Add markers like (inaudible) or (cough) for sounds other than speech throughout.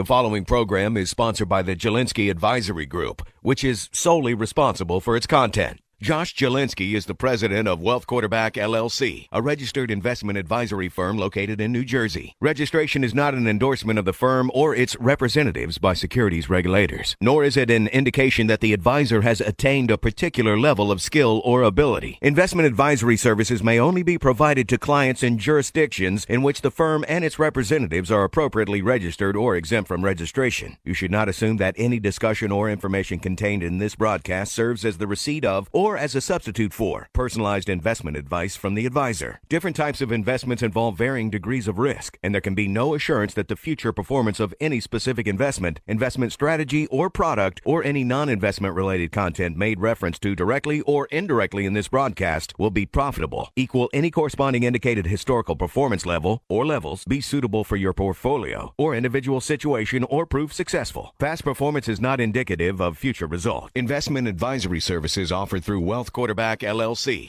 The following program is sponsored by the Jalinski Advisory Group, which is solely responsible for its content. Josh Jalinski is the president of Wealth Quarterback LLC, a registered investment advisory firm located in New Jersey. Registration is not an endorsement of the firm or its representatives by securities regulators, nor is it an indication that the advisor has attained a particular level of skill or ability. Investment advisory services may only be provided to clients in jurisdictions in which the firm and its representatives are appropriately registered or exempt from registration. You should not assume that any discussion or information contained in this broadcast serves as the receipt of or or as a substitute for personalized investment advice from the advisor. Different types of investments involve varying degrees of risk, and there can be no assurance that the future performance of any specific investment, investment strategy, or product, or any non investment related content made reference to directly or indirectly in this broadcast will be profitable, equal any corresponding indicated historical performance level or levels, be suitable for your portfolio or individual situation, or prove successful. Past performance is not indicative of future result. Investment advisory services offered through Wealth Quarterback LLC.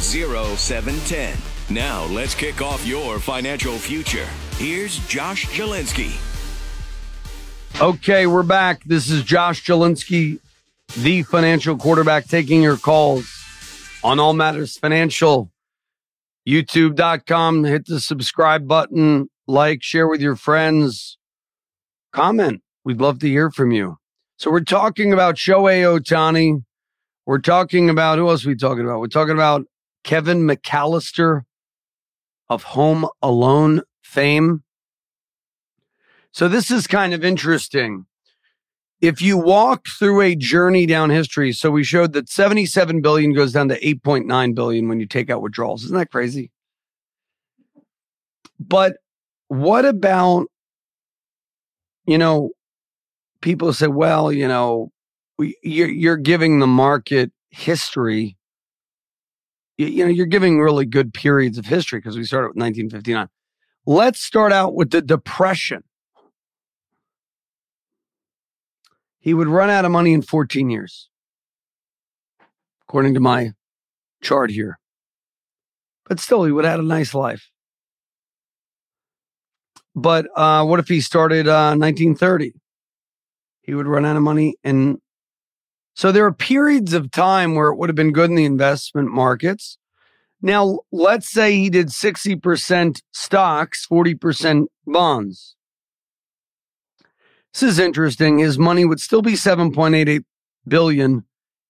0710. Now, let's kick off your financial future. Here's Josh Jalinski. Okay, we're back. This is Josh Jalinski, the financial quarterback, taking your calls on All Matters Financial. YouTube.com. Hit the subscribe button, like, share with your friends, comment. We'd love to hear from you. So, we're talking about Shohei Ohtani. We're talking about who else we talking about? We're talking about Kevin McAllister of Home Alone fame. So this is kind of interesting. If you walk through a journey down history, so we showed that 77 billion goes down to 8.9 billion when you take out withdrawals. Isn't that crazy? But what about, you know, people say, well, you know, we, you're, you're giving the market history you, you know, you're giving really good periods of history because we started with 1959. Let's start out with the Depression. He would run out of money in 14 years, according to my chart here. But still, he would have had a nice life. But uh, what if he started uh, 1930? He would run out of money in so there are periods of time where it would have been good in the investment markets. Now, let's say he did 60% stocks, 40% bonds. This is interesting. His money would still be 7.88 billion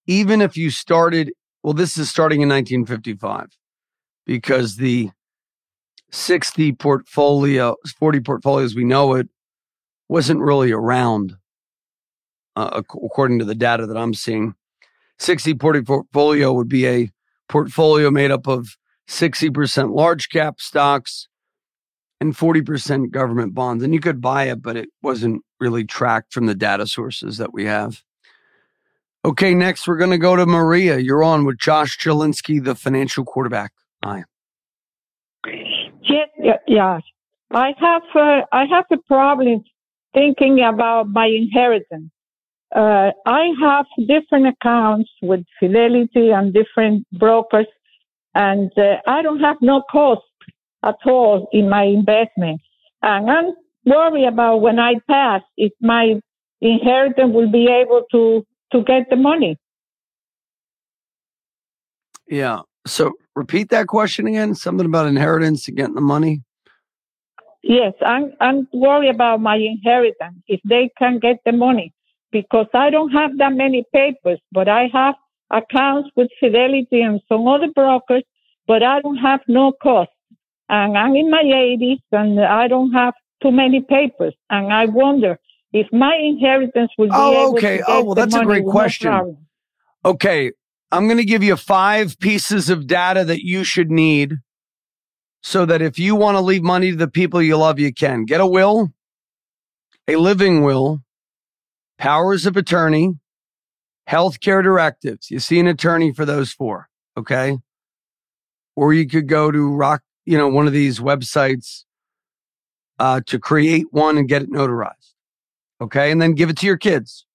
even if you started well this is starting in 1955 because the 60 portfolio 40 portfolios we know it wasn't really around uh, according to the data that I'm seeing. 60 40 portfolio would be a portfolio made up of 60% large cap stocks and 40% government bonds. And you could buy it, but it wasn't really tracked from the data sources that we have. Okay, next we're going to go to Maria. You're on with Josh Jalinski, the financial quarterback. Hi. Yes, yeah. I have uh, I have a problem thinking about my inheritance uh, I have different accounts with Fidelity and different brokers, and uh, I don't have no cost at all in my investment. And I'm worried about when I pass if my inheritance will be able to to get the money. Yeah. So repeat that question again. Something about inheritance and getting the money. Yes, I'm I'm worried about my inheritance if they can get the money because I don't have that many papers, but I have accounts with Fidelity and some other brokers, but I don't have no cost. And I'm in my 80s and I don't have too many papers. And I wonder if my inheritance will be oh, okay. oh, well, that's a great question. No okay. I'm going to give you five pieces of data that you should need so that if you want to leave money to the people you love, you can. Get a will, a living will, powers of attorney, healthcare directives. You see an attorney for those four, okay? Or you could go to rock, you know, one of these websites uh, to create one and get it notarized, okay? And then give it to your kids.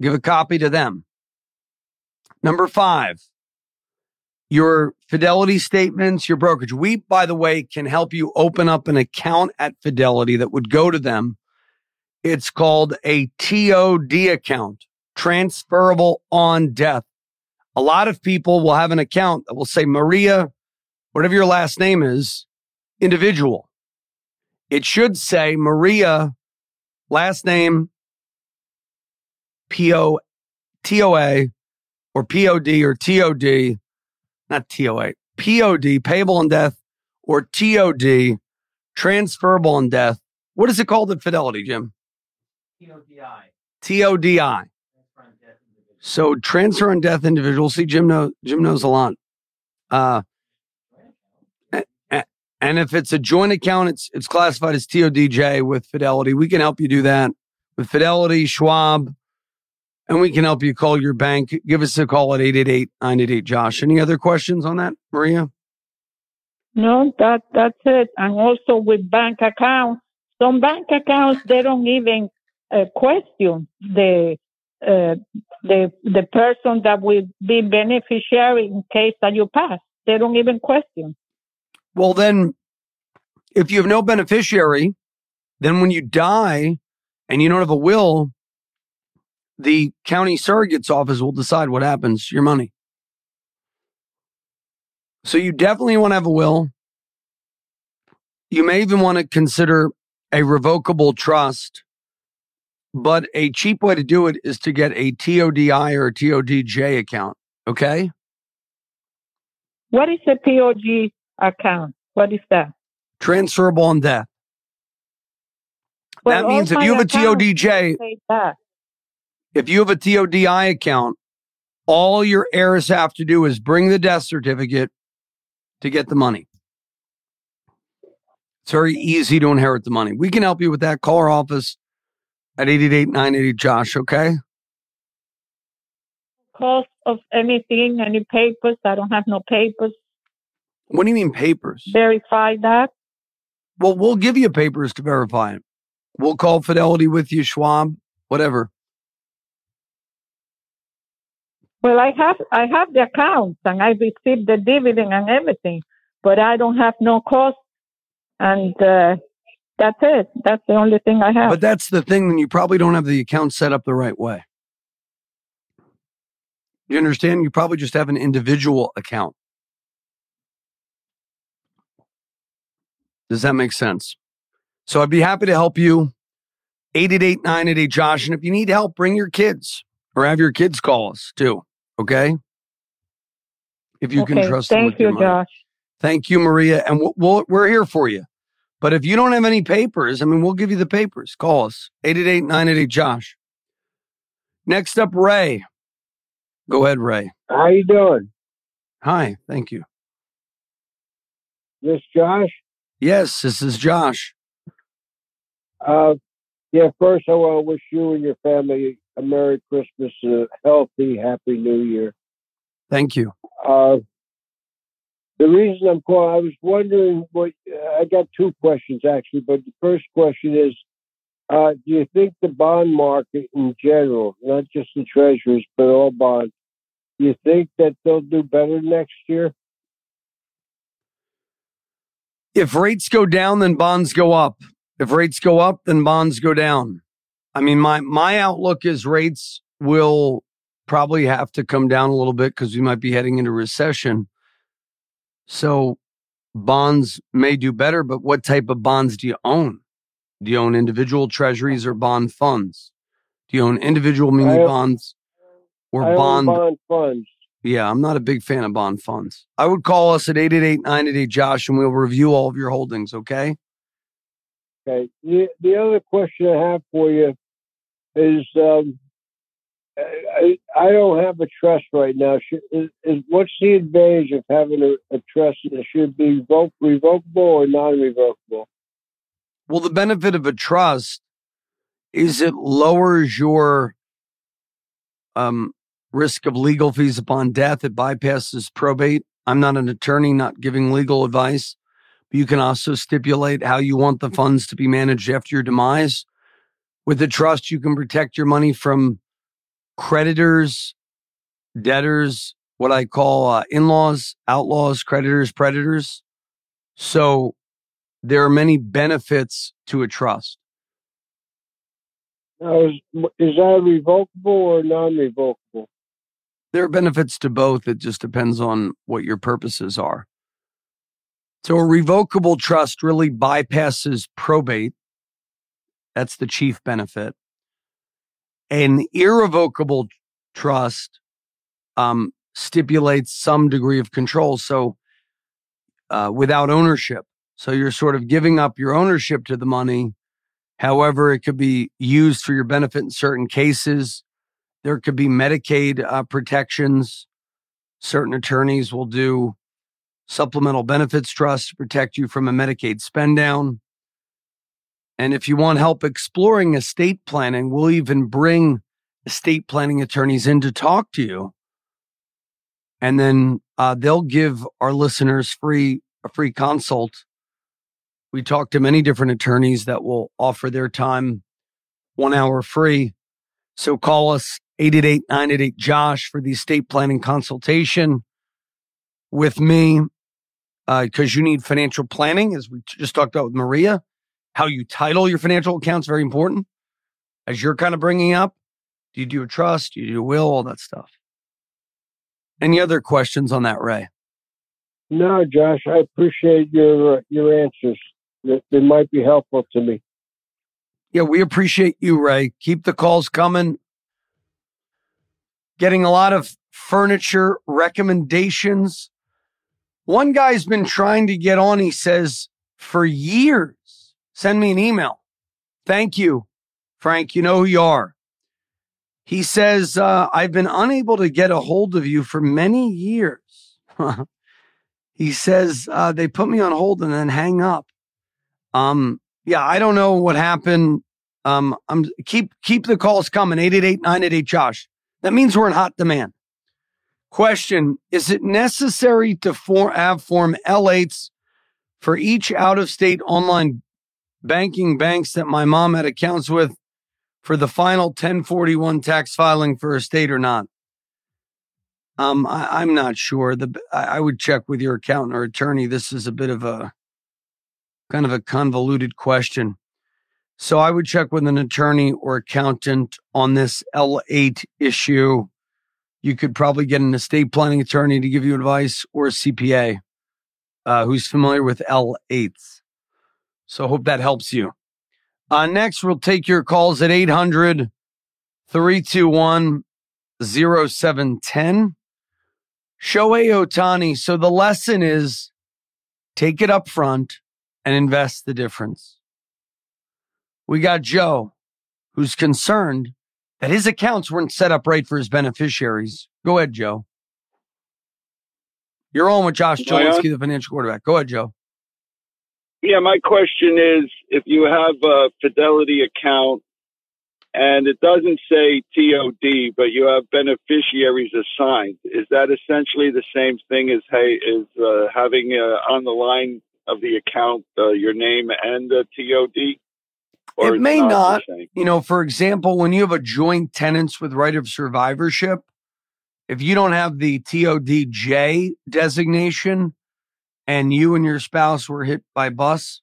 Give a copy to them. Number five, your fidelity statements, your brokerage. We, by the way, can help you open up an account at Fidelity that would go to them. It's called a TOD account, transferable on death. A lot of people will have an account that will say Maria, whatever your last name is, individual. It should say Maria, last name, P O T O A or P O D or T O D not TOA, POD, payable on death, or TOD, transferable on death. What is it called at Fidelity, Jim? TODI. TODI. So transfer on death individual. See, Jim knows Jim knows a lot. Uh, and if it's a joint account, it's it's classified as TODJ with Fidelity. We can help you do that with Fidelity, Schwab, and we can help you call your bank. Give us a call at 888 Josh. Any other questions on that, Maria? No, that that's it. And also with bank accounts, some bank accounts they don't even uh, question the uh, the the person that will be beneficiary in case that you pass. They don't even question. Well, then, if you have no beneficiary, then when you die and you don't have a will, the county surrogate's office will decide what happens to your money. So you definitely want to have a will. You may even want to consider a revocable trust, but a cheap way to do it is to get a TODI or a TODJ account. Okay. What is a TOD account? What is that? Transferable on death. Well, that means if you have a TODJ, if you have a TODI account, all your heirs have to do is bring the death certificate to get the money. It's very easy to inherit the money. We can help you with that. Call our office at 888 980 Josh, okay? Cost of anything, any papers? I don't have no papers. What do you mean papers? Verify that. Well, we'll give you papers to verify it. We'll call Fidelity with you, Schwab, whatever. Well, I have I have the accounts and I received the dividend and everything, but I don't have no cost, and uh, that's it. That's the only thing I have. But that's the thing. Then you probably don't have the account set up the right way. You understand? You probably just have an individual account. Does that make sense? So I'd be happy to help you. 888 988 Josh. And if you need help, bring your kids or have your kids call us too. Okay. If you okay. can trust us. Thank you, Josh. Thank you, Maria. And we'll, we're here for you. But if you don't have any papers, I mean, we'll give you the papers. Call us 888 988 Josh. Next up, Ray. Go ahead, Ray. How you doing? Hi, thank you. This Josh? Yes, this is Josh. Uh, yeah, first I want to wish you and your family a Merry Christmas, and a healthy, Happy New Year. Thank you. Uh, the reason I'm calling, I was wondering what I got two questions actually, but the first question is uh, do you think the bond market in general, not just the treasuries, but all bonds, do you think that they'll do better next year? If rates go down, then bonds go up. If rates go up, then bonds go down. I mean, my my outlook is rates will probably have to come down a little bit because we might be heading into recession. So bonds may do better, but what type of bonds do you own? Do you own individual treasuries or bond funds? Do you own individual muni bonds or I bond bond funds? Yeah, I'm not a big fan of bond funds. I would call us at 888 Josh and we'll review all of your holdings, okay? Okay. The, the other question I have for you is um, I, I don't have a trust right now. Should, is, is, what's the advantage of having a, a trust that should be revoc- revocable or non-revocable? Well, the benefit of a trust is it lowers your um, risk of legal fees upon death. It bypasses probate. I'm not an attorney, not giving legal advice. But you can also stipulate how you want the funds to be managed after your demise. With a trust, you can protect your money from creditors, debtors, what I call uh, in laws, outlaws, creditors, predators. So there are many benefits to a trust. Now, is, is that revocable or non revocable? There are benefits to both. It just depends on what your purposes are. So a revocable trust really bypasses probate. That's the chief benefit. An irrevocable trust um, stipulates some degree of control. So uh, without ownership. So you're sort of giving up your ownership to the money. However, it could be used for your benefit in certain cases. There could be Medicaid uh, protections. Certain attorneys will do supplemental benefits trust to protect you from a Medicaid spend down. And if you want help exploring estate planning, we'll even bring estate planning attorneys in to talk to you. And then uh, they'll give our listeners free a free consult. We talk to many different attorneys that will offer their time one hour free. So call us 888 Josh for the estate planning consultation with me because uh, you need financial planning, as we just talked about with Maria. How you title your financial accounts very important. As you're kind of bringing up, do you do a trust? Do you do a will? All that stuff. Any other questions on that, Ray? No, Josh. I appreciate your uh, your answers. They, they might be helpful to me. Yeah, we appreciate you, Ray. Keep the calls coming getting a lot of furniture recommendations. One guy's been trying to get on, he says, for years. Send me an email. Thank you, Frank. You know who you are. He says, uh, I've been unable to get a hold of you for many years. (laughs) he says, uh, they put me on hold and then hang up. Um, yeah, I don't know what happened. Um, I'm keep, keep the calls coming. 888 Josh. That means we're in hot demand. Question Is it necessary to for, have Form L8s for each out of state online banking banks that my mom had accounts with for the final 1041 tax filing for a state or not? Um, I, am not sure. The I would check with your accountant or attorney. This is a bit of a kind of a convoluted question. So I would check with an attorney or accountant on this L8 issue. You could probably get an estate planning attorney to give you advice or a CPA uh, who's familiar with L8s. So hope that helps you. Uh, next, we'll take your calls at 800 321 0710. Shohei Ohtani. So the lesson is take it up front and invest the difference. We got Joe, who's concerned that his accounts weren't set up right for his beneficiaries. Go ahead, Joe. You're on with Josh Jalinski, the financial quarterback. Go ahead, Joe. Yeah, my question is if you have a Fidelity account and it doesn't say TOD, but you have beneficiaries assigned, is that essentially the same thing as hey, is uh, having uh, on the line of the account uh, your name and the TOD? it may not. not you know, for example, when you have a joint tenants with right of survivorship, if you don't have the TODJ designation and you and your spouse were hit by bus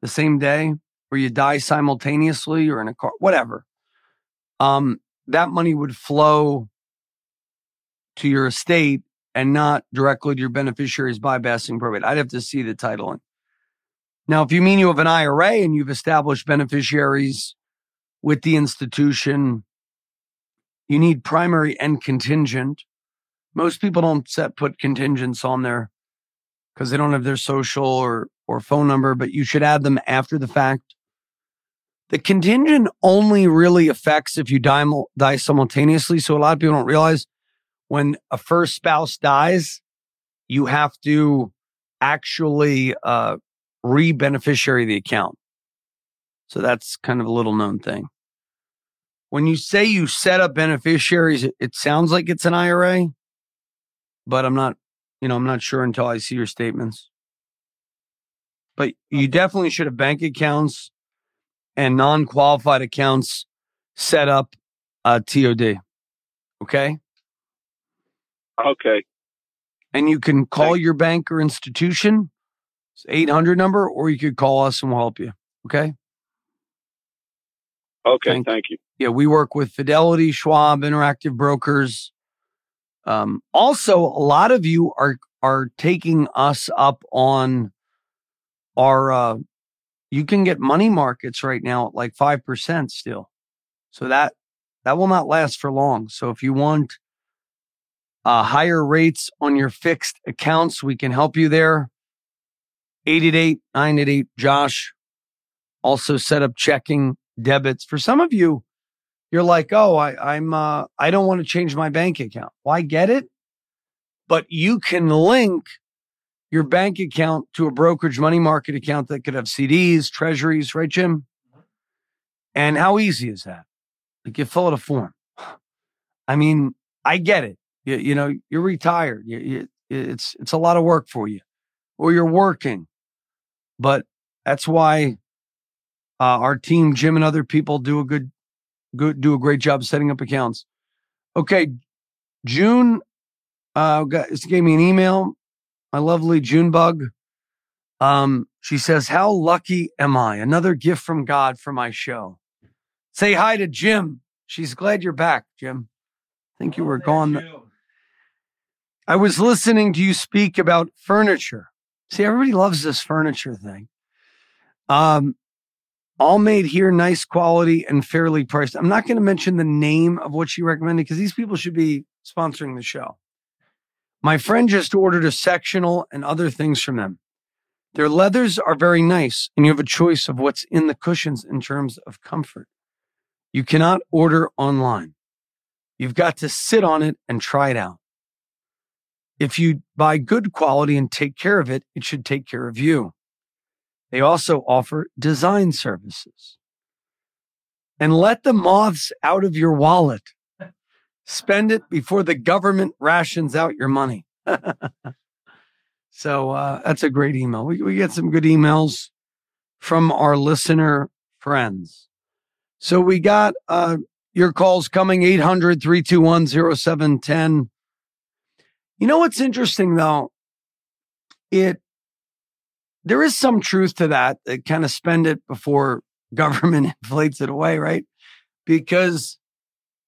the same day or you die simultaneously or in a car, whatever, um, that money would flow to your estate and not directly to your beneficiaries bypassing probate. I'd have to see the titling. Now, if you mean you have an IRA and you've established beneficiaries with the institution, you need primary and contingent. Most people don't set put contingents on there because they don't have their social or, or phone number, but you should add them after the fact. The contingent only really affects if you die, die simultaneously. So a lot of people don't realize when a first spouse dies, you have to actually uh, re beneficiary the account. So that's kind of a little known thing. when you say you set up beneficiaries, it, it sounds like it's an IRA, but I'm not, you know, I'm not sure until I see your statements. But you definitely should have bank accounts and non qualified accounts set up uh, TOD. Okay. Okay. And you can call Thank- your bank or institution, it's 800 number, or you could call us and we'll help you. Okay. Okay. Thank- Thank you. Yeah, we work with Fidelity, Schwab, Interactive Brokers. Um, also, a lot of you are are taking us up on our. Uh, you can get money markets right now at like five percent still, so that that will not last for long. So if you want uh, higher rates on your fixed accounts, we can help you there. 888 988 Josh. Also set up checking debits. For some of you, you're like, oh, I, I'm uh, I don't want to change my bank account. Well, get it, but you can link your bank account to a brokerage money market account that could have CDs, treasuries, right, Jim? And how easy is that? Like you fill out a form. I mean, I get it. You, you know, you're retired. You, you, it's it's a lot of work for you, or you're working, but that's why uh, our team, Jim, and other people do a good good do a great job setting up accounts. Okay, June uh got, gave me an email. My lovely June bug. Um, she says, "How lucky am I? Another gift from God for my show." Say hi to Jim. She's glad you're back, Jim. I think you were gone. I was listening to you speak about furniture. See, everybody loves this furniture thing. Um, all made here, nice quality and fairly priced. I'm not going to mention the name of what she recommended because these people should be sponsoring the show. My friend just ordered a sectional and other things from them. Their leathers are very nice, and you have a choice of what's in the cushions in terms of comfort. You cannot order online. You've got to sit on it and try it out. If you buy good quality and take care of it, it should take care of you. They also offer design services. And let the moths out of your wallet. Spend it before the government rations out your money. (laughs) so uh, that's a great email. We, we get some good emails from our listener friends. So we got uh, your calls coming 800 321 0710. You know what's interesting though? It there is some truth to that. They kind of spend it before (laughs) government inflates it away, right? Because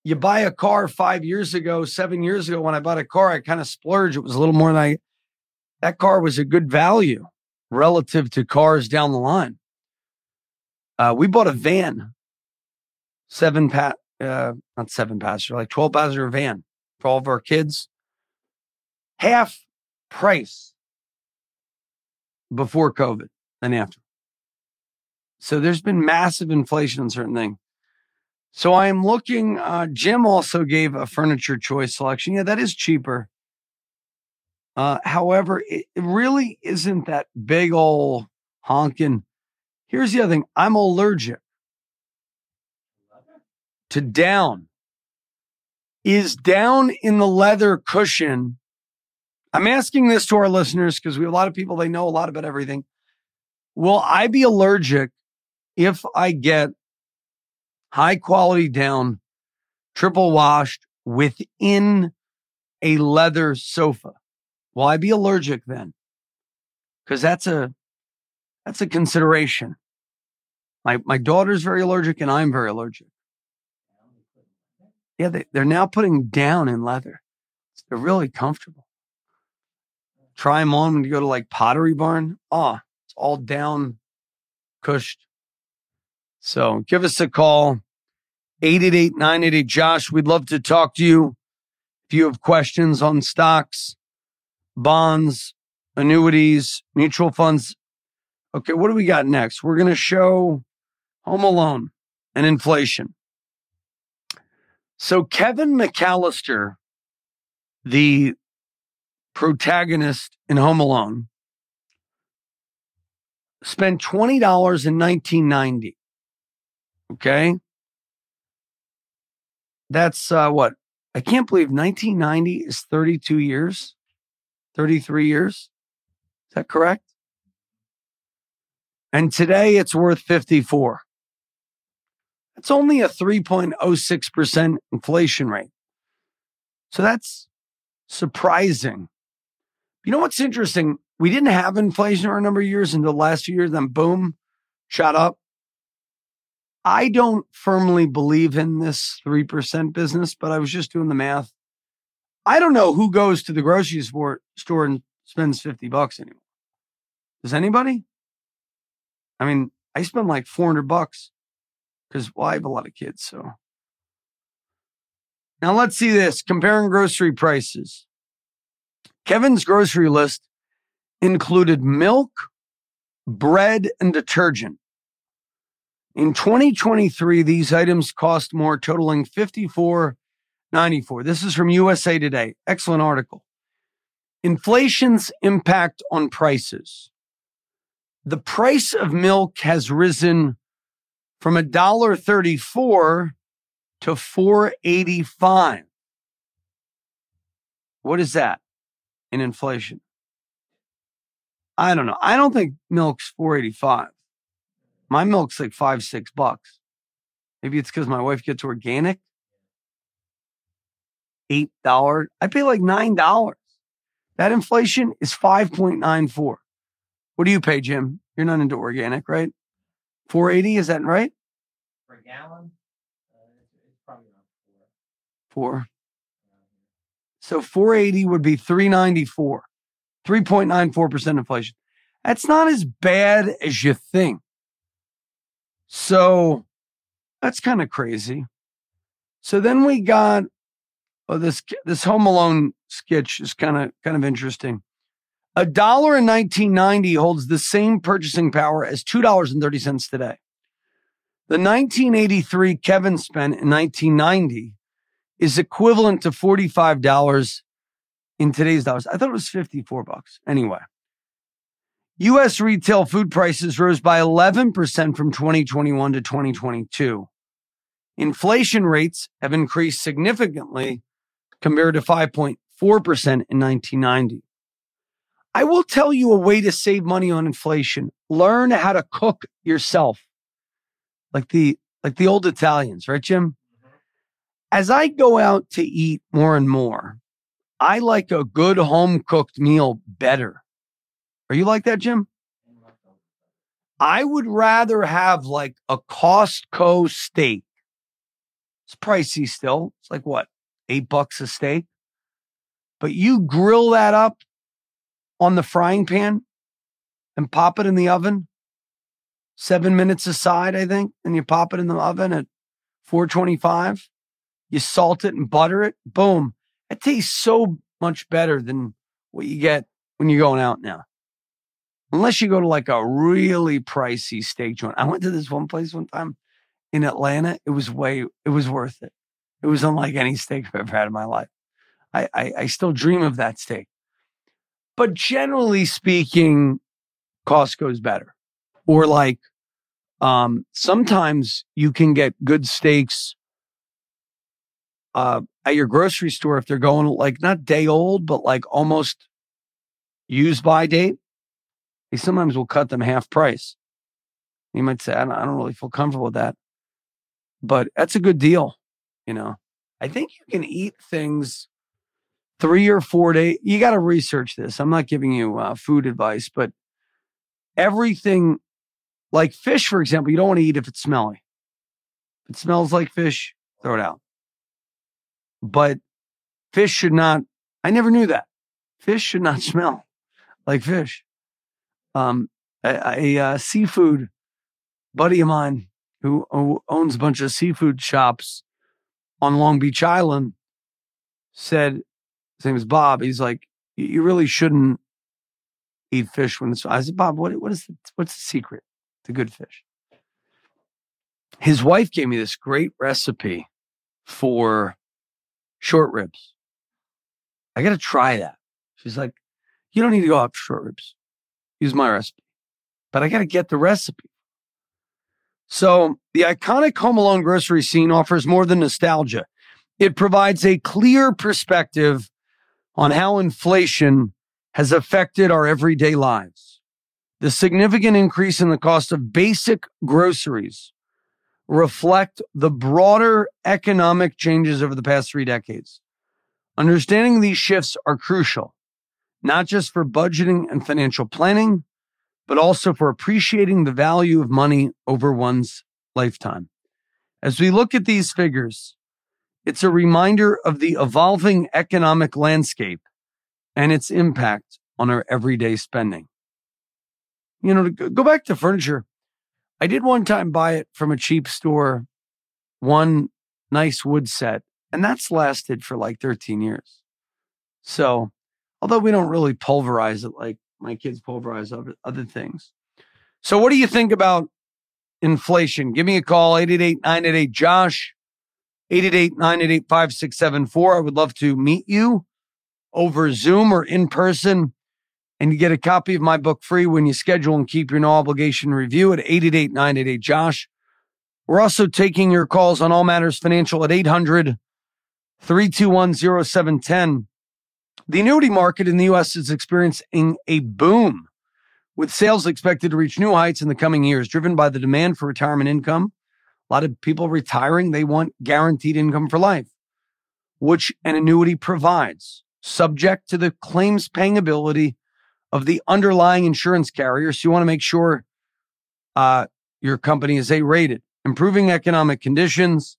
you buy a car five years ago, seven years ago, when I bought a car, I kind of splurged. It was a little more than I, that car was a good value relative to cars down the line. Uh, we bought a van, seven pat, uh, not seven passenger, like 12 passenger van for all of our kids. Half price before COVID and after. So there's been massive inflation on certain things. So I am looking. Uh, Jim also gave a furniture choice selection. Yeah, that is cheaper. Uh, however, it, really isn't that big old honking. Here's the other thing: I'm allergic to down. Is down in the leather cushion? I'm asking this to our listeners because we have a lot of people they know a lot about everything. Will I be allergic if I get high quality down, triple washed within a leather sofa? Will I be allergic then? Because that's a that's a consideration. My my daughter's very allergic and I'm very allergic. Yeah, they, they're now putting down in leather. They're really comfortable. Try them on when you go to like Pottery Barn. Oh, it's all down cushed. So give us a call. 888 Josh. We'd love to talk to you. If you have questions on stocks, bonds, annuities, mutual funds. Okay, what do we got next? We're going to show Home Alone and inflation. So Kevin McAllister, the protagonist in Home Alone, spent $20 in 1990. Okay. That's uh, what I can't believe 1990 is 32 years, 33 years. Is that correct? And today it's worth 54. That's only a 3.06% inflation rate. So that's surprising. You know what's interesting? We didn't have inflation for a number of years until the last year, then boom, shot up. I don't firmly believe in this 3% business, but I was just doing the math. I don't know who goes to the grocery store, store and spends 50 bucks anymore. Does anybody? I mean, I spend like 400 bucks because well, I have a lot of kids. So now let's see this comparing grocery prices. Kevin's grocery list included milk, bread, and detergent. In 2023, these items cost more, totaling 54.94. This is from USA Today. Excellent article. Inflation's impact on prices. The price of milk has risen from $1.34 to 485. What is that in inflation? I don't know. I don't think milk's 485. My milk's like five, six bucks. Maybe it's because my wife gets organic. Eight dollars. I pay like nine dollars. That inflation is 5.94. What do you pay, Jim? You're not into organic, right? 480, is that right? For a gallon, uh, it's probably around four. Four. So 480 would be 394, 3.94% inflation. That's not as bad as you think. So that's kind of crazy. So then we got oh, this this Home Alone sketch is kind of kind of interesting. A dollar in 1990 holds the same purchasing power as two dollars and thirty cents today. The 1983 Kevin spent in 1990 is equivalent to $45 in today's dollars. I thought it was 54 bucks. Anyway, U.S. retail food prices rose by 11% from 2021 to 2022. Inflation rates have increased significantly compared to 5.4% in 1990. I will tell you a way to save money on inflation. Learn how to cook yourself. Like the like the old Italians, right, Jim? As I go out to eat more and more, I like a good home cooked meal better. Are you like that, Jim? I would rather have like a Costco steak. It's pricey still. It's like what, eight bucks a steak? But you grill that up on the frying pan and pop it in the oven, seven minutes aside, I think, and you pop it in the oven at 425. You salt it and butter it. Boom. It tastes so much better than what you get when you're going out now unless you go to like a really pricey steak joint. I went to this one place one time in Atlanta. It was way, it was worth it. It was unlike any steak I've ever had in my life. I, I, I still dream of that steak. But generally speaking, Costco's better. Or like, um, sometimes you can get good steaks, uh, at your grocery store if they're going like not day old, but like almost use by date they sometimes will cut them half price. You might say, I don't, I don't really feel comfortable with that, but that's a good deal. You know, I think you can eat things three or four days. You got to research this. I'm not giving you uh, food advice, but everything like fish, for example, you don't want to eat if it's smelly. If it smells like fish, throw it out. But fish should not, I never knew that. Fish should not (laughs) smell like fish um, a, a, a, seafood buddy of mine who, who owns a bunch of seafood shops on Long Beach Island said, his name is Bob. He's like, you really shouldn't eat fish when it's. I said, Bob, what, what is the, what's the secret to good fish? His wife gave me this great recipe for short ribs. I got to try that. She's like, you don't need to go out for short ribs. Use my recipe. But I got to get the recipe. So the iconic Home Alone grocery scene offers more than nostalgia. It provides a clear perspective on how inflation has affected our everyday lives. The significant increase in the cost of basic groceries reflect the broader economic changes over the past three decades. Understanding these shifts are crucial, not just for budgeting and financial planning, but also for appreciating the value of money over one's lifetime. As we look at these figures, it's a reminder of the evolving economic landscape and its impact on our everyday spending. You know, to go back to furniture, I did one time buy it from a cheap store, one nice wood set, and that's lasted for like 13 years. So, although we don't really pulverize it like my kids pulverize other, other things. So, what do you think about inflation? Give me a call, 888 988 Josh, 888 988 5674. I would love to meet you over Zoom or in person and you get a copy of my book free when you schedule and keep your no obligation review at 888 988 Josh. We're also taking your calls on all matters financial at 800 321 0710. The annuity market in the U.S. is experiencing a boom, with sales expected to reach new heights in the coming years, driven by the demand for retirement income. A lot of people retiring, they want guaranteed income for life, which an annuity provides, subject to the claims paying ability of the underlying insurance carrier. So you want to make sure uh, your company is A rated. Improving economic conditions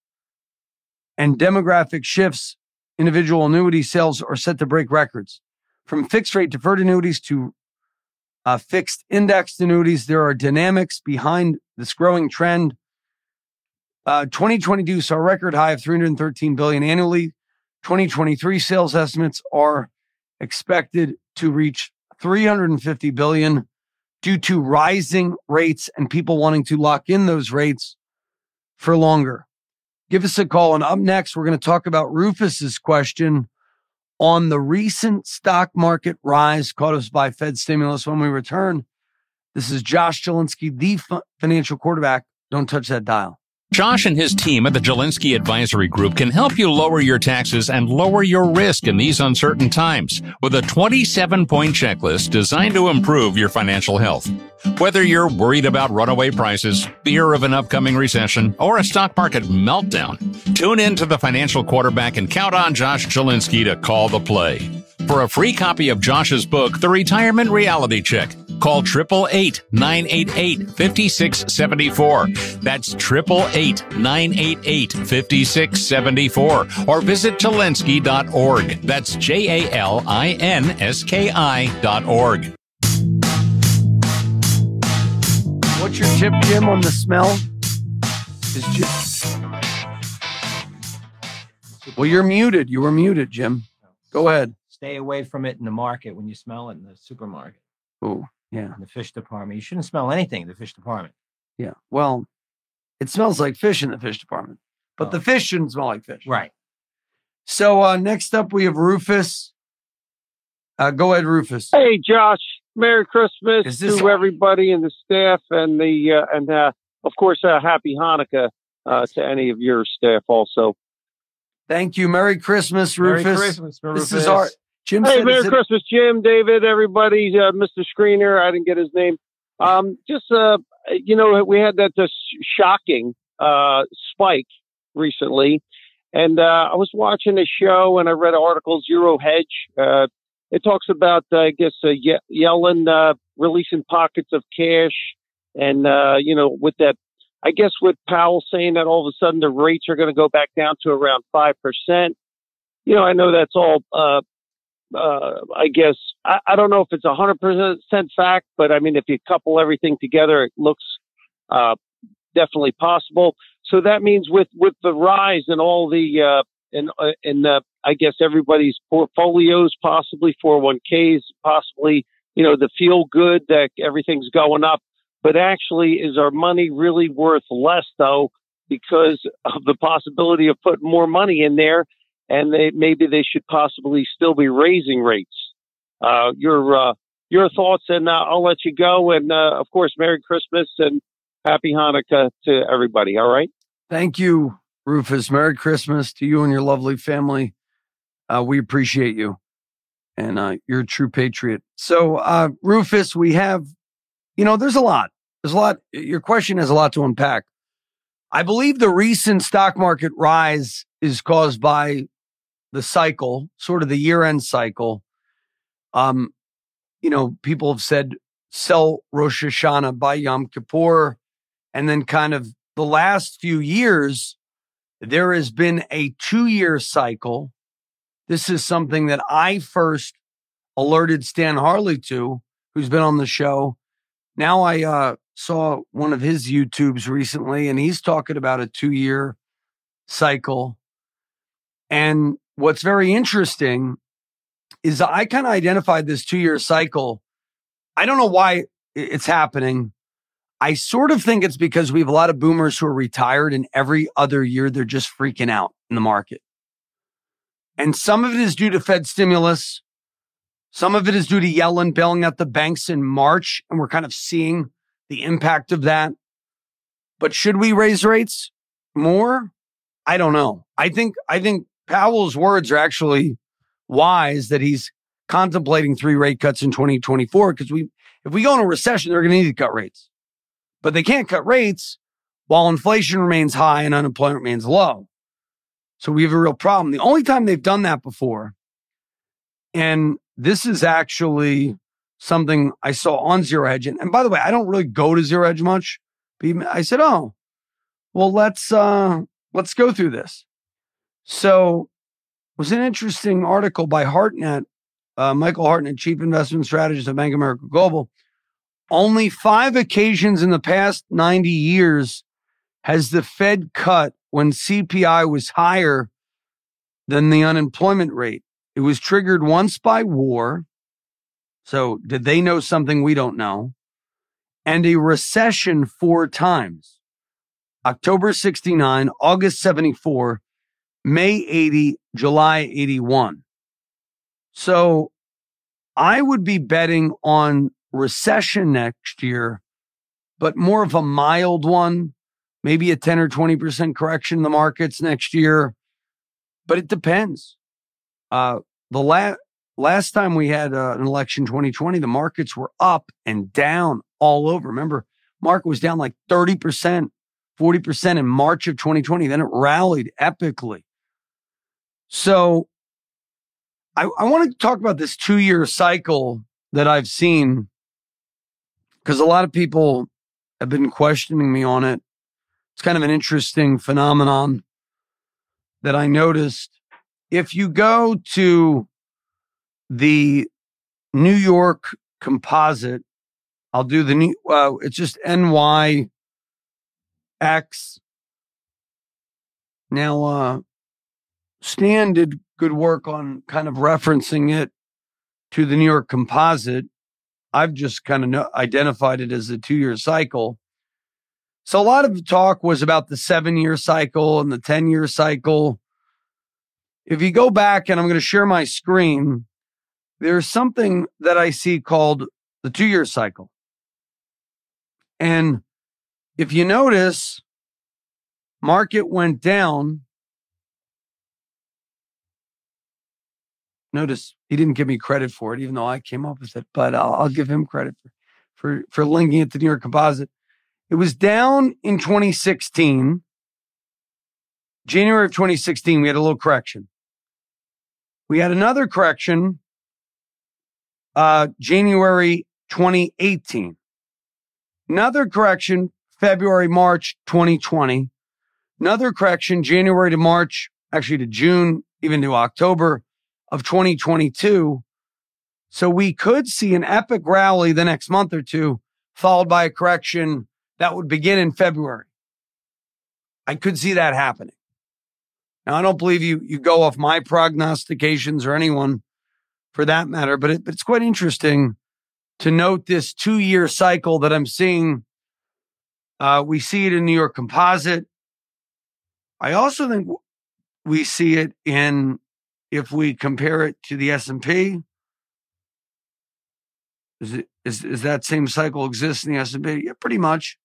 and demographic shifts, individual annuity sales are set to break records. From fixed rate deferred annuities to uh, fixed indexed annuities, there are dynamics behind this growing trend. Uh, 2022 saw a record high of 313 billion annually. 2023 sales estimates are expected to reach 350 billion due to rising rates and people wanting to lock in those rates for longer. Give us a call. And up next, we're going to talk about Rufus's question on the recent stock market rise caught us by Fed stimulus when we return. This is Josh Jalinski, the financial quarterback. Don't touch that dial. Josh and his team at the Jalinski Advisory Group can help you lower your taxes and lower your risk in these uncertain times with a 27 point checklist designed to improve your financial health. Whether you're worried about runaway prices, fear of an upcoming recession, or a stock market meltdown, tune in to the financial quarterback and count on Josh Jalinski to call the play. For a free copy of Josh's book, The Retirement Reality Check, Call 888-988-5674. That's 888-988-5674. Or visit Jalinski.org. That's J-A-L-I-N-S-K-I dot org. What's your tip, Jim, on the smell? Jim... Well, you're muted. You were muted, Jim. Go ahead. Stay away from it in the market when you smell it in the supermarket. Oh, yeah. In the fish department. You shouldn't smell anything in the fish department. Yeah. Well, it smells like fish in the fish department, but Oh. the fish shouldn't smell like fish. Right. So uh, next up, we have Rufus. Uh, go ahead, Rufus. Hey, Josh. Merry Christmas Is this- to everybody in the staff and the uh, and uh, of course uh, Happy Hanukkah uh, to any of your staff also. Thank you. Merry Christmas, Merry Rufus. Christmas, This Rufus. is our Jim. Hey, Merry Christmas, Jim, David, everybody, uh, Mr. Screener. I didn't get his name. Um, just uh, you know, we had that just shocking uh, spike recently, and uh, I was watching a show and I read an article, Zero Hedge. Uh, it talks about, uh, I guess, uh, Ye- Yellen uh, releasing pockets of cash, and uh, you know, with that, I guess, with Powell saying that all of a sudden the rates are going to go back down to around five percent. You know, I know that's all. Uh, uh, I guess I, I don't know if it's a hundred percent fact, but I mean, if you couple everything together, it looks uh, definitely possible. So that means with with the rise in all the uh, in uh, in uh, I guess everybody's portfolios, possibly 401ks, possibly you know the feel good that everything's going up, but actually, is our money really worth less though? Because of the possibility of putting more money in there and they maybe they should possibly still be raising rates. Uh, your uh, your thoughts, and uh, I'll let you go. And uh, of course, Merry Christmas and Happy Hanukkah to everybody. All right. Thank you, Rufus, Merry Christmas to you and your lovely family. We appreciate you, and you're a true patriot. So, Rufus, we have, you know, there's a lot. There's a lot. Your question has a lot to unpack. I believe the recent stock market rise is caused by the cycle, sort of the year end cycle. Um, you know, people have said sell Rosh Hashanah, buy Yom Kippur, and then kind of the last few years, there has been a two year cycle. This is something that I first alerted Stan Harley to, who's been on the show. Now I uh, saw one of his YouTubes recently, and he's talking about a two year cycle. And what's very interesting is I kind of identified this two year cycle. I don't know why it's happening. I sort of think it's because we have a lot of boomers who are retired and every other year they're just freaking out in the market. And some of it is due to Fed stimulus. Some of it is due to Yellen bailing out the banks in March. And we're kind of seeing the impact of that. But should we raise rates more? I don't know. I think, I think Powell's words are actually wise that he's contemplating three rate cuts in 2024 because we if we go in a recession, they're going to need to cut rates. But they can't cut rates while inflation remains high and unemployment remains low. So we have a real problem. The only time they've done that before, and this is actually something I saw on Zero Hedge. And, by the way, I don't really go to Zero Hedge much. I said, oh, well, let's uh let's go through this. So it was an interesting article by Hartnett, uh, Michael Hartnett, Chief Investment Strategist of Bank of America Global. Only five occasions in the past 90 years has the Fed cut when CPI was higher than the unemployment rate. It was triggered once by war. So, did they know something we don't know? And a recession four times October 69, August 74, May 80, July 81. So I would be betting on recession next year, but more of a mild one, maybe a 10 or 20% correction in the markets next year. But it depends. Uh, the last last time we had uh, an election 2020, the markets were up and down all over. Remember, market was down like 30%, 40% in March of 2020. Then it rallied epically. So I, I want to talk about this two year cycle that I've seen because a lot of people have been questioning me on it. It's kind of an interesting phenomenon that I noticed. If you go to the New York composite, I'll do the new, uh, it's just NYX. Now, uh, Stan did good work on kind of referencing it to the New York Composite. I've just kind of identified it as a two year cycle. So a lot of the talk was about the seven year cycle and the 10 year cycle. If you go back and I'm going to share my screen, there's something that I see called the two year cycle. And if you notice, market went down Notice he didn't give me credit for it, even though I came up with it, but I'll, I'll give him credit for, for, for linking it to New York Composite. It was down in 2016. January of 2016, we had a little correction. We had another correction uh, January 2018. Another correction February, March 2020. Another correction January to March, actually to June, even to October of 2022. So we could see an epic rally the next month or two, followed by a correction that would begin in February. I could see that happening. Now, I don't believe you, you go off my prognostications or anyone for that matter, but, it, but it's quite interesting to note this two year cycle that I'm seeing. Uh, we see it in New York Composite. I also think we see it in if we compare it to the S&P, is it is is that same cycle exists in the S&P? Yeah, pretty much.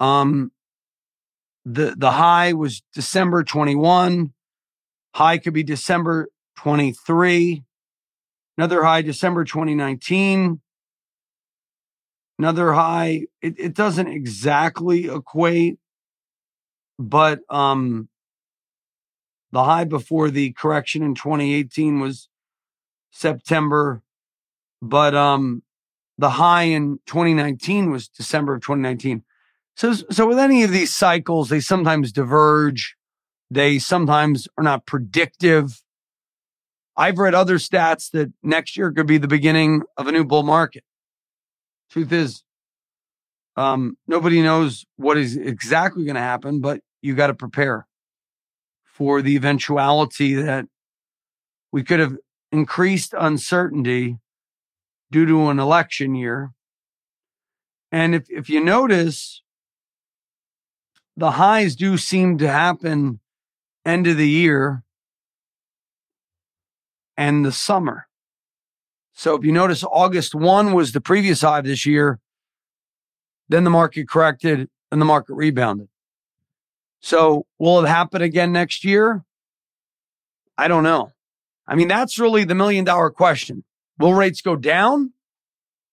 Um the the high was December 21. High could be December 23. Another high December 2019. Another high. It, it doesn't exactly equate, but um the high before the correction in 2018 was September, but um the high in 2019 was December of 2019. So, so with any of these cycles, they sometimes diverge. They sometimes are not predictive. I've read other stats that next year could be the beginning of a new bull market. Truth is, um, nobody knows what is exactly going to happen, but you got to prepare for the eventuality that we could have increased uncertainty due to an election year. And if, if you notice, the highs do seem to happen end of the year and the summer. So if you notice, August 1 was the previous high of this year. Then the market corrected and the market rebounded. So will it happen again next year? I don't know. I mean, that's really the million dollar question. Will rates go down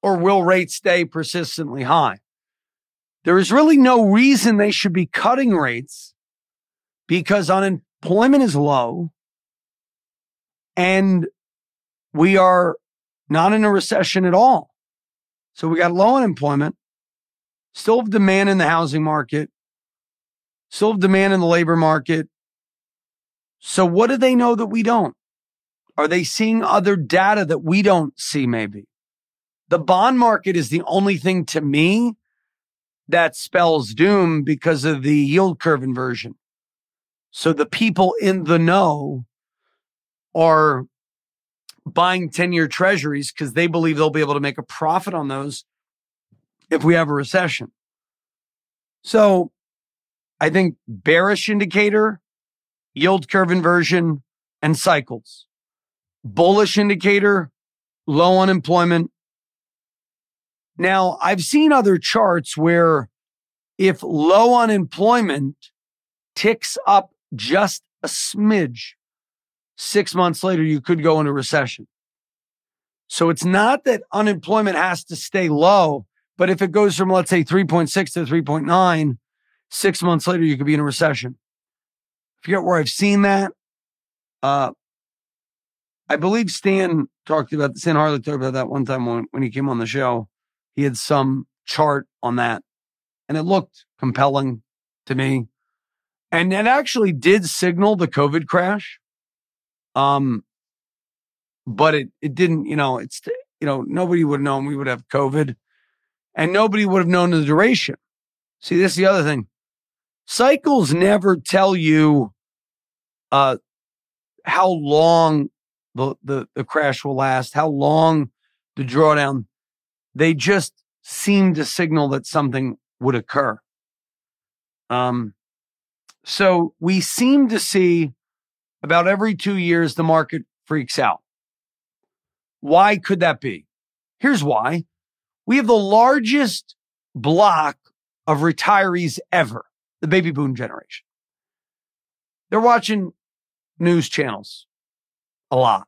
or will rates stay persistently high? There is really no reason they should be cutting rates because unemployment is low and we are not in a recession at all. So we got low unemployment, still demand in the housing market, still demand in the labor market. So what do they know that we don't? Are they seeing other data that we don't see maybe? The bond market is the only thing to me that spells doom because of the yield curve inversion. So the people in the know are buying 10 year treasuries because they believe they'll be able to make a profit on those if we have a recession. So I think bearish indicator, yield curve inversion, and cycles. Bullish indicator, low unemployment. Now, I've seen other charts where if low unemployment ticks up just a smidge, six months later, you could go into recession. So it's not that unemployment has to stay low, but if it goes from, let's say, 3.6 to 3.9, six months later, you could be in a recession. I forget where I've seen that. Uh, I believe Stan talked about Stan Harley talked about that one time when, when he came on the show. He had some chart on that, and it looked compelling to me. And it actually did signal the COVID crash. Um, but it it didn't. You know, it's you know nobody would have known we would have COVID, and nobody would have known the duration. See, this is the other thing. Cycles never tell you uh, how long the, the, the crash will last, how long the drawdown. They just seem to signal that something would occur. Um, so we seem to see about every two years the market freaks out. Why could that be? Here's why. We have the largest block of retirees ever, the baby boom generation. They're watching news channels a lot.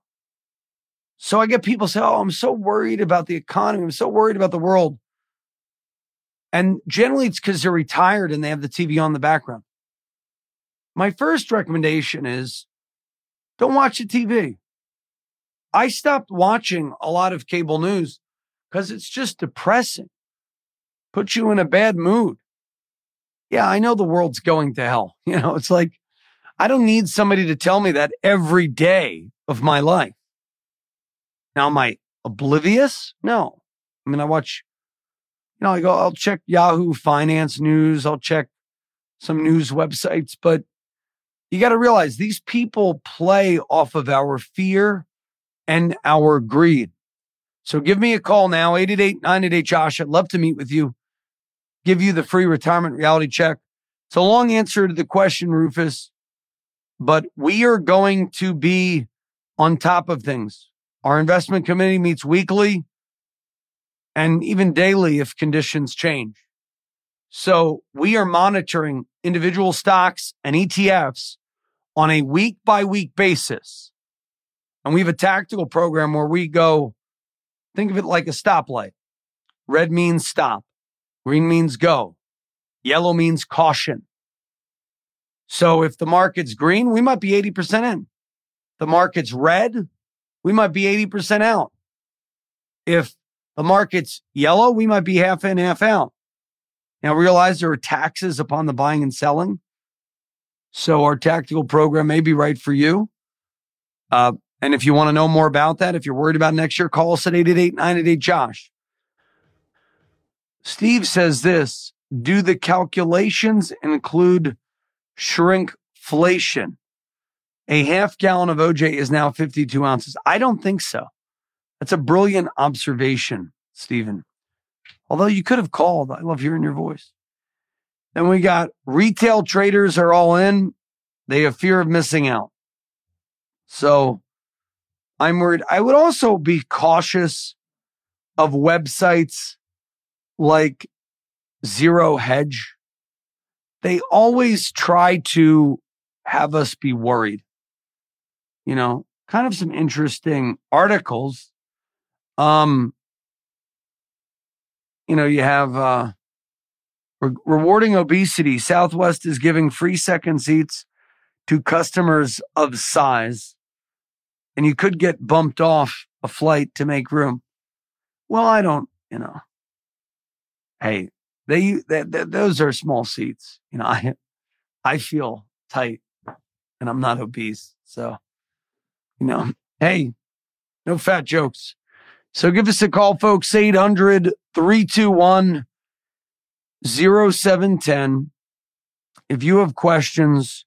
So I get people say, Oh, I'm so worried about the economy. I'm so worried about the world. And generally it's because they're retired and they have the TV on the background. My first recommendation is don't watch the TV. I stopped watching a lot of cable news because it's just depressing, puts you in a bad mood. Yeah, I know the world's going to hell. (laughs) You know, it's like, I don't need somebody to tell me that every day of my life. Now, am I oblivious? No. I mean, I watch, you know, I go, I'll check Yahoo Finance News, I'll check some news websites, but you got to realize these people play off of our fear and our greed. So give me a call now, 888 Josh. I'd love to meet with you, give you the free retirement reality check. It's a long answer to the question, Rufus, but we are going to be on top of things. Our investment committee meets weekly and even daily if conditions change. So we are monitoring individual stocks and ETFs on a week by week basis. And we have a tactical program where we go, think of it like a stoplight. Red means stop. Green means go. Yellow means caution. So if the market's green, we might be 80% in. The market's red, we might be 80% out. If the market's yellow, we might be half in, half out. Now realize there are taxes upon the buying and selling. So our tactical program may be right for you. Uh, and if you want to know more about that, if you're worried about next year, call us at 888-988-JOSH. Steve says this, do the calculations include shrinkflation? A half gallon of OJ is now 52 ounces. I don't think so. That's a brilliant observation, Stephen. Although you could have called. I love hearing your voice. Then we got retail traders are all in. They have fear of missing out. So I'm worried. I would also be cautious of websites like Zero Hedge. They always try to have us be worried. You know, kind of some interesting articles. Um, you know, you have uh, re- rewarding obesity. Southwest is giving free second seats to customers of size, and you could get bumped off a flight to make room. Well, I don't, you know. Hey, they, they, they those are small seats. You know, (laughs) I I feel tight, and I'm not obese, so you know. Hey, no fat jokes. So give us a call, folks, 800 321 0710. If you have questions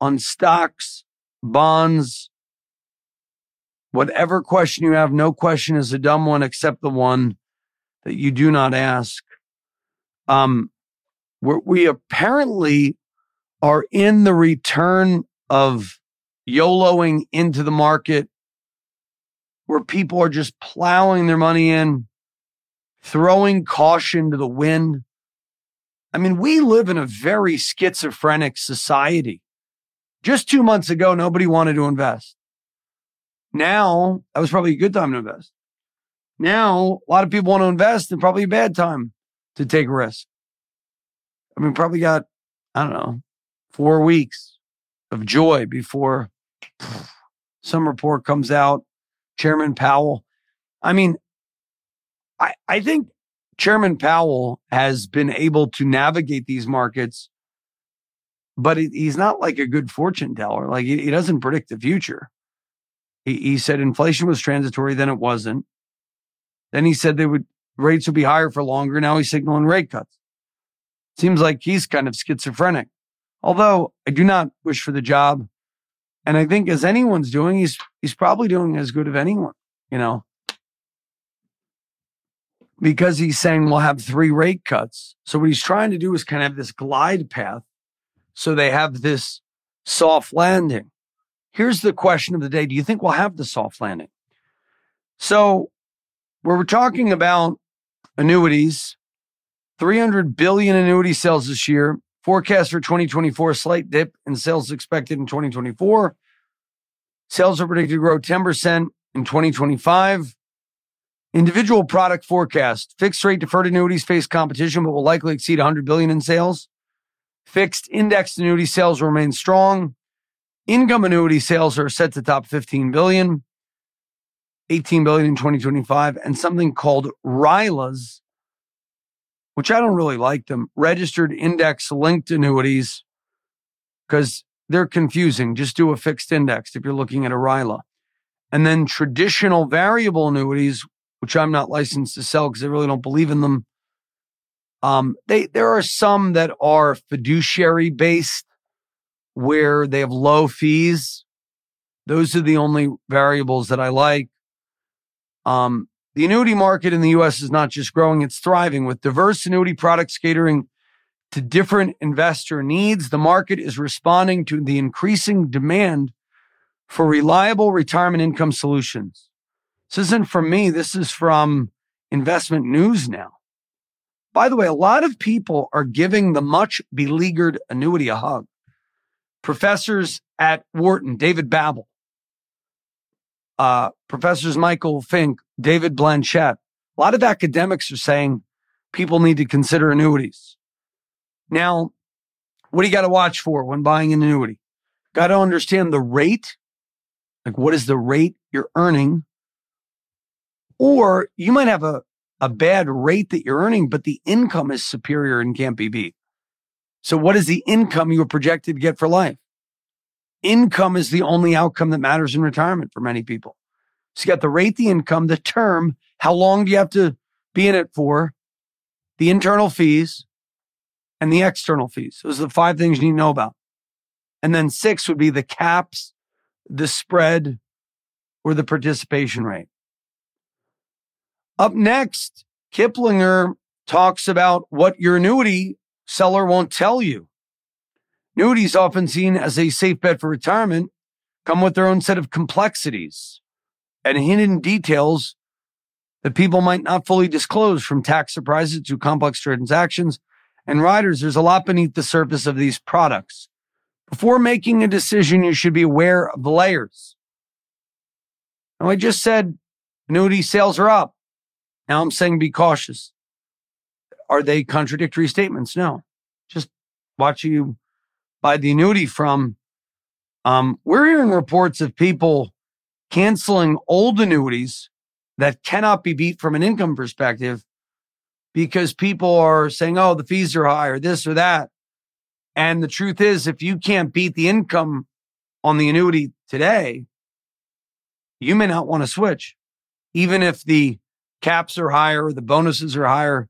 on stocks, bonds, whatever question you have, no question is a dumb one except the one that you do not ask. Um, we apparently are in the return of YOLOing into the market where people are just plowing their money in, throwing caution to the wind. I mean, we live in a very schizophrenic society. Just two months ago, nobody wanted to invest. Now, that was probably a good time to invest. Now, a lot of people want to invest and probably a bad time to take a risk. I mean, probably got, I don't know, four weeks of joy before some report comes out Chairman Powell. I mean, I, I think Chairman Powell has been able to navigate these markets, but it, he's not like a good fortune teller. Like he, he doesn't predict the future. He, he said inflation was transitory, then it wasn't. Then he said they would rates will be higher for longer. Now he's signaling rate cuts. Seems like he's kind of schizophrenic. Although I do not wish for the job. And I think as anyone's doing, he's he's probably doing as good of anyone, you know. Because he's saying we'll have three rate cuts. So what he's trying to do is kind of have this glide path so they have this soft landing. Here's the question of the day. Do you think we'll have the soft landing? So we're talking about annuities, 300 billion annuity sales this year. Forecast for 2024, slight dip in sales expected in 2024. Sales are predicted to grow 10% in 2025. Individual product forecast. Fixed rate deferred annuities face competition, but will likely exceed 100 billion in sales. Fixed indexed annuity sales remain strong. Income annuity sales are set to top 15 billion, 18 billion in 2025, and something called RILAs which I don't really like them, registered index linked annuities, because they're confusing. Just do a fixed index if you're looking at a RILA. And then traditional variable annuities, which I'm not licensed to sell because I really don't believe in them. Um, they there are some that are fiduciary based where they have low fees. Those are the only variables that I like. Um, the annuity market in the US is not just growing, it's thriving with diverse annuity products catering to different investor needs. The market is responding to the increasing demand for reliable retirement income solutions. This isn't from me. This is from investment news now. By the way, a lot of people are giving the much beleaguered annuity a hug. Professors at Wharton, David Babbel, uh, professors Michael Finke, David Blanchett, a lot of academics are saying people need to consider annuities. Now, what do you got to watch for when buying an annuity? Got to understand the rate. Like, what is the rate you're earning? Or you might have a, a bad rate that you're earning, but the income is superior and can't be beat. So, what is the income you are projected to get for life? Income is the only outcome that matters in retirement for many people. So, you got the rate, the income, the term, how long do you have to be in it for, the internal fees, and the external fees. Those are the five things you need to know about. And then six would be the caps, the spread, or the participation rate. Up next, Kiplinger talks about what your annuity seller won't tell you. Annuities, often seen as a safe bet for retirement, come with their own set of complexities and hidden details that people might not fully disclose from tax surprises to complex transactions. And riders, there's a lot beneath the surface of these products. Before making a decision, you should be aware of the layers. Now, I just said annuity sales are up. Now I'm saying be cautious. Are they contradictory statements? No. Just watch you buy the annuity from. Um, we're hearing reports of people canceling old annuities that cannot be beat from an income perspective because people are saying, oh, the fees are high or this or that. And the truth is, if you can't beat the income on the annuity today, you may not want to switch, even if the caps are higher, the bonuses are higher.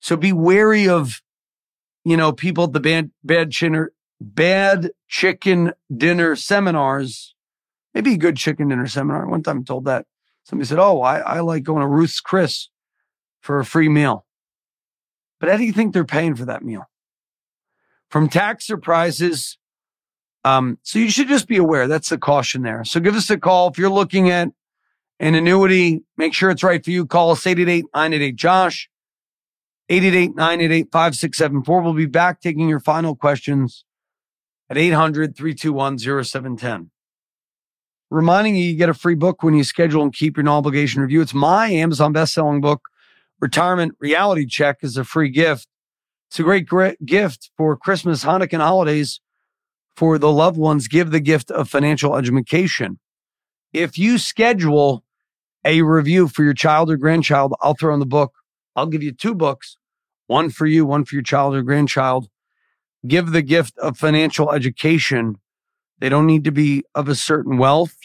So be wary of, you know, people at the bad, bad chinner, bad chicken dinner seminars. Maybe a good chicken dinner seminar. One time I told that somebody said, Oh, I, I like going to Ruth's Chris for a free meal. But how do you think they're paying for that meal? From tax surprises. Um, so you should just be aware. That's the caution there. So give us a call if you're looking at an annuity. Make sure it's right for you. Call us 888 Josh, 888 5674. We'll be back taking your final questions at 800 321 0710. Reminding you, you get a free book when you schedule and keep your obligation review. It's my Amazon best-selling book, Retirement Reality Check, is a free gift. It's a great, great gift for Christmas, Hanukkah, and holidays for the loved ones. Give the gift of financial education. If you schedule a review for your child or grandchild, I'll throw in the book. I'll give you two books, one for you, one for your child or grandchild. Give the gift of financial education. They don't need to be of a certain wealth.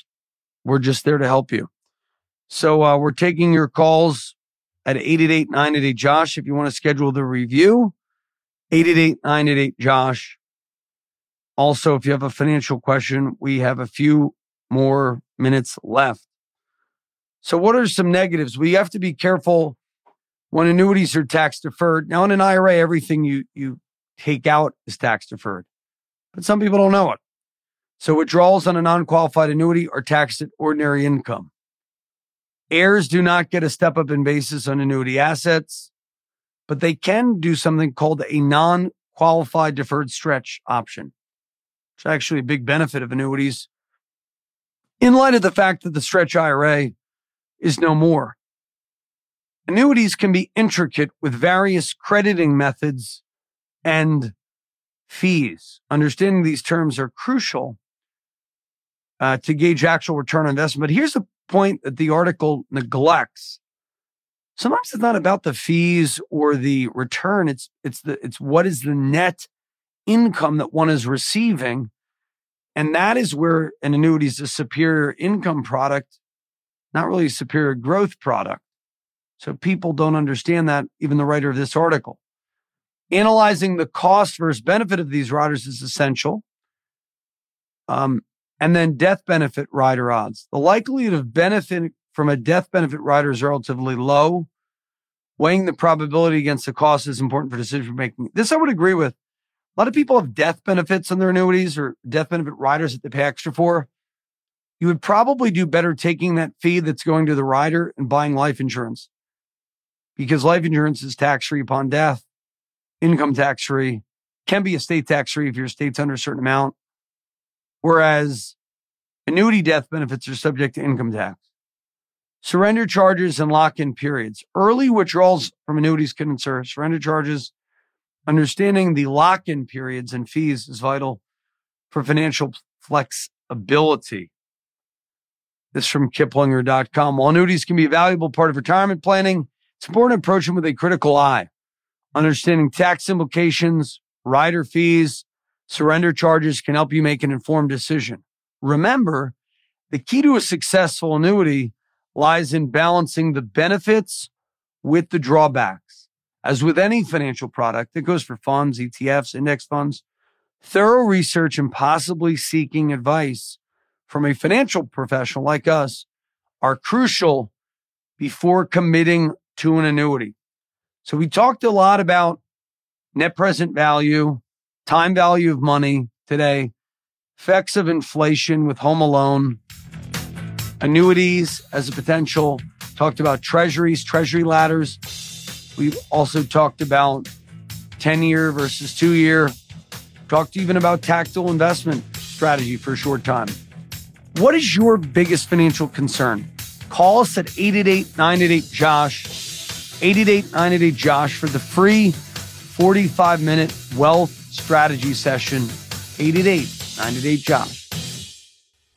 We're just there to help you. So uh, we're taking your calls at 888 Josh if you want to schedule the review. 888 Josh. Also, if you have a financial question, we have a few more minutes left. So, what are some negatives? We have to be careful when annuities are tax deferred. Now, in an IRA, everything you, you take out is tax deferred, but some people don't know it. So, withdrawals on a non qualified annuity are taxed at ordinary income. Heirs do not get a step up in basis on annuity assets, but they can do something called a non qualified deferred stretch option. It's actually a big benefit of annuities in light of the fact that the stretch IRA is no more. Annuities can be intricate with various crediting methods and fees. Understanding these terms are crucial uh, to gauge actual return on investment. But here's the point that the article neglects. Sometimes it's not about the fees or the return. It's it's the it's what is the net income that one is receiving. And that is where an annuity is a superior income product not really a superior growth product. So people don't understand that, even the writer of this article. Analyzing the cost versus benefit of these riders is essential. Um, and then death benefit rider odds. The likelihood of benefit from a death benefit rider is relatively low. Weighing the probability against the cost is important for decision making. This I would agree with. A lot of people have death benefits on their annuities or death benefit riders that they pay extra for you would probably do better taking that fee that's going to the rider and buying life insurance because life insurance is tax free upon death, income tax free, can be estate tax free if your estate's under a certain amount. Whereas annuity death benefits are subject to income tax. Surrender charges and lock in periods. Early withdrawals from annuities can incur surrender charges. Understanding the lock in periods and fees is vital for financial flexibility. This from Kiplinger.com. While annuities can be a valuable part of retirement planning, it's important to approach them with a critical eye. Understanding tax implications, rider fees, surrender charges can help you make an informed decision. Remember, the key to a successful annuity lies in balancing the benefits with the drawbacks. As with any financial product that goes for funds, ETFs, index funds, thorough research and possibly seeking advice from a financial professional like us are crucial before committing to an annuity. So we talked a lot about net present value, time value of money today, effects of inflation with home alone, annuities as a potential, talked about treasuries, treasury ladders. We've also talked about 10 year versus two year, talked even about tactical investment strategy for a short time. What is your biggest financial concern? Call us at 888 988 Josh, 888 988 Josh for the free 45 minute wealth strategy session. 888 988 Josh.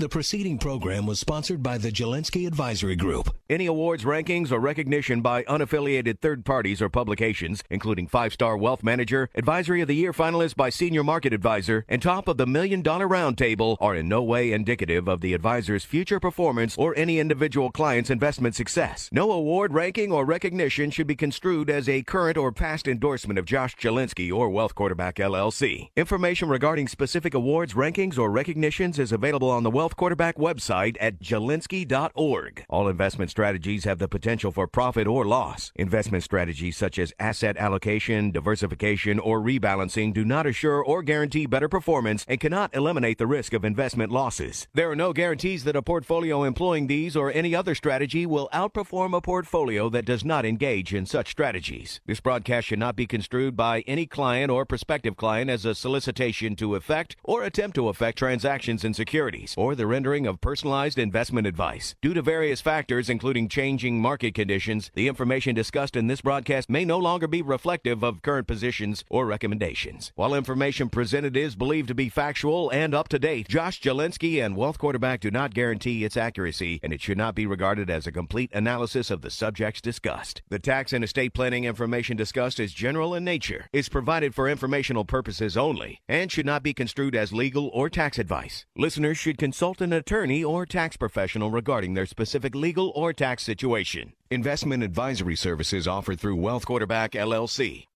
The preceding program was sponsored by the Jalinski Advisory Group. Any awards, rankings, or recognition by unaffiliated third parties or publications, including Five Star Wealth Manager, Advisory of the Year finalist by Senior Market Advisor, and top of the Million Dollar Roundtable, are in no way indicative of the advisor's future performance or any individual client's investment success. No award, ranking, or recognition should be construed as a current or past endorsement of Josh Jalinski or Wealth Quarterback LLC. Information regarding specific awards, rankings, or recognitions is available on the Wealth Quarterback website at jalinski.org. All investment strategies have the potential for profit or loss. Investment strategies such as asset allocation, diversification, or rebalancing do not assure or guarantee better performance and cannot eliminate the risk of investment losses. There are no guarantees that a portfolio employing these or any other strategy will outperform a portfolio that does not engage in such strategies. This broadcast should not be construed by any client or prospective client as a solicitation to effect or attempt to effect transactions in securities or the rendering of personalized investment advice. Due to various factors, including changing market conditions, the information discussed in this broadcast may no longer be reflective of current positions or recommendations. While information presented is believed to be factual and up to date, Josh Jalinski and Wealth Quarterback do not guarantee its accuracy, and it should not be regarded as a complete analysis of the subjects discussed. The tax and estate planning information discussed is general in nature, is provided for informational purposes only, and should not be construed as legal or tax advice. Listeners should consult an attorney or tax professional regarding their specific legal or tax situation. Investment advisory services offered through Wealth Quarterback LLC.